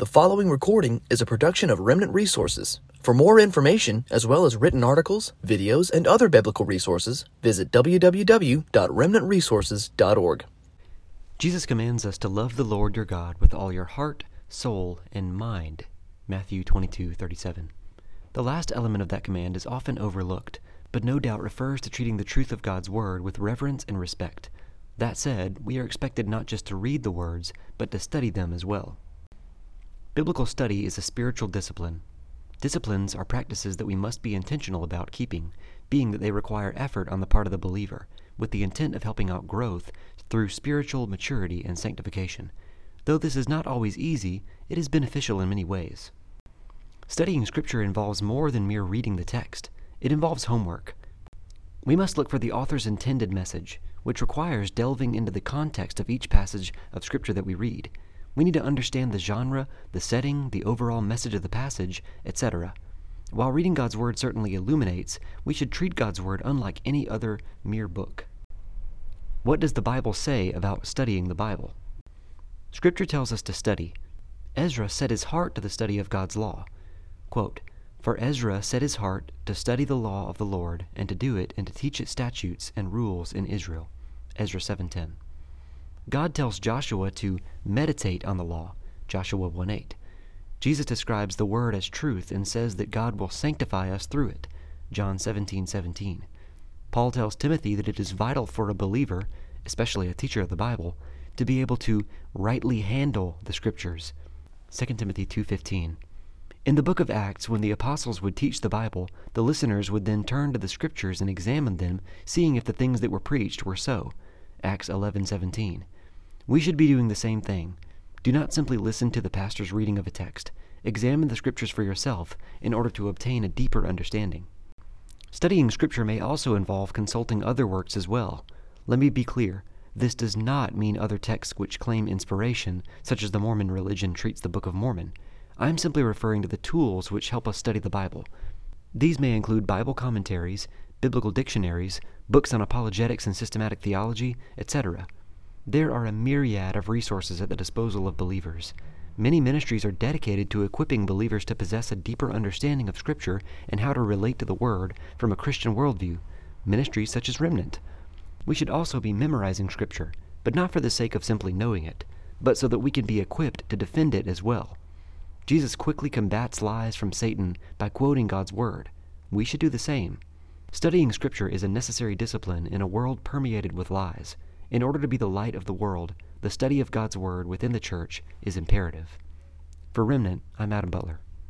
The following recording is a production of Remnant Resources. For more information, as well as written articles, videos, and other biblical resources, visit www.remnantresources.org. Jesus commands us to love the Lord your God with all your heart, soul, and mind. Matthew 22:37. The last element of that command is often overlooked, but no doubt refers to treating the truth of God's word with reverence and respect. That said, we are expected not just to read the words, but to study them as well. Biblical study is a spiritual discipline. Disciplines are practices that we must be intentional about keeping, being that they require effort on the part of the believer, with the intent of helping out growth through spiritual maturity and sanctification. Though this is not always easy, it is beneficial in many ways. Studying Scripture involves more than mere reading the text, it involves homework. We must look for the author's intended message, which requires delving into the context of each passage of Scripture that we read. We need to understand the genre, the setting, the overall message of the passage, etc. While reading God's Word certainly illuminates, we should treat God's Word unlike any other mere book. What does the Bible say about studying the Bible? Scripture tells us to study. Ezra set his heart to the study of God's law. Quote, For Ezra set his heart to study the law of the Lord, and to do it, and to teach its statutes and rules in Israel. Ezra 7.10 God tells Joshua to meditate on the law, Joshua 1 8. Jesus describes the word as truth and says that God will sanctify us through it, John 17 17. Paul tells Timothy that it is vital for a believer, especially a teacher of the Bible, to be able to rightly handle the scriptures, 2 Timothy 2:15. In the book of Acts, when the apostles would teach the Bible, the listeners would then turn to the scriptures and examine them, seeing if the things that were preached were so. Acts 11:17. We should be doing the same thing. Do not simply listen to the pastor's reading of a text. Examine the scriptures for yourself in order to obtain a deeper understanding. Studying scripture may also involve consulting other works as well. Let me be clear. This does not mean other texts which claim inspiration, such as the Mormon religion treats the Book of Mormon. I am simply referring to the tools which help us study the Bible. These may include Bible commentaries, biblical dictionaries, books on apologetics and systematic theology, etc. There are a myriad of resources at the disposal of believers. Many ministries are dedicated to equipping believers to possess a deeper understanding of Scripture and how to relate to the Word from a Christian worldview, ministries such as Remnant. We should also be memorizing Scripture, but not for the sake of simply knowing it, but so that we can be equipped to defend it as well. Jesus quickly combats lies from Satan by quoting God's Word. We should do the same. Studying Scripture is a necessary discipline in a world permeated with lies. In order to be the light of the world, the study of God's Word within the church is imperative. For Remnant, I'm Adam Butler.